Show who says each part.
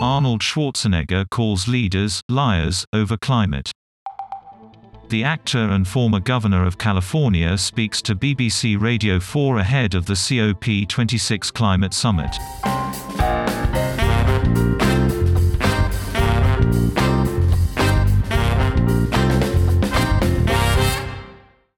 Speaker 1: Arnold Schwarzenegger calls leaders liars over climate. The actor and former governor of California speaks to BBC Radio 4 ahead of the COP26 climate summit.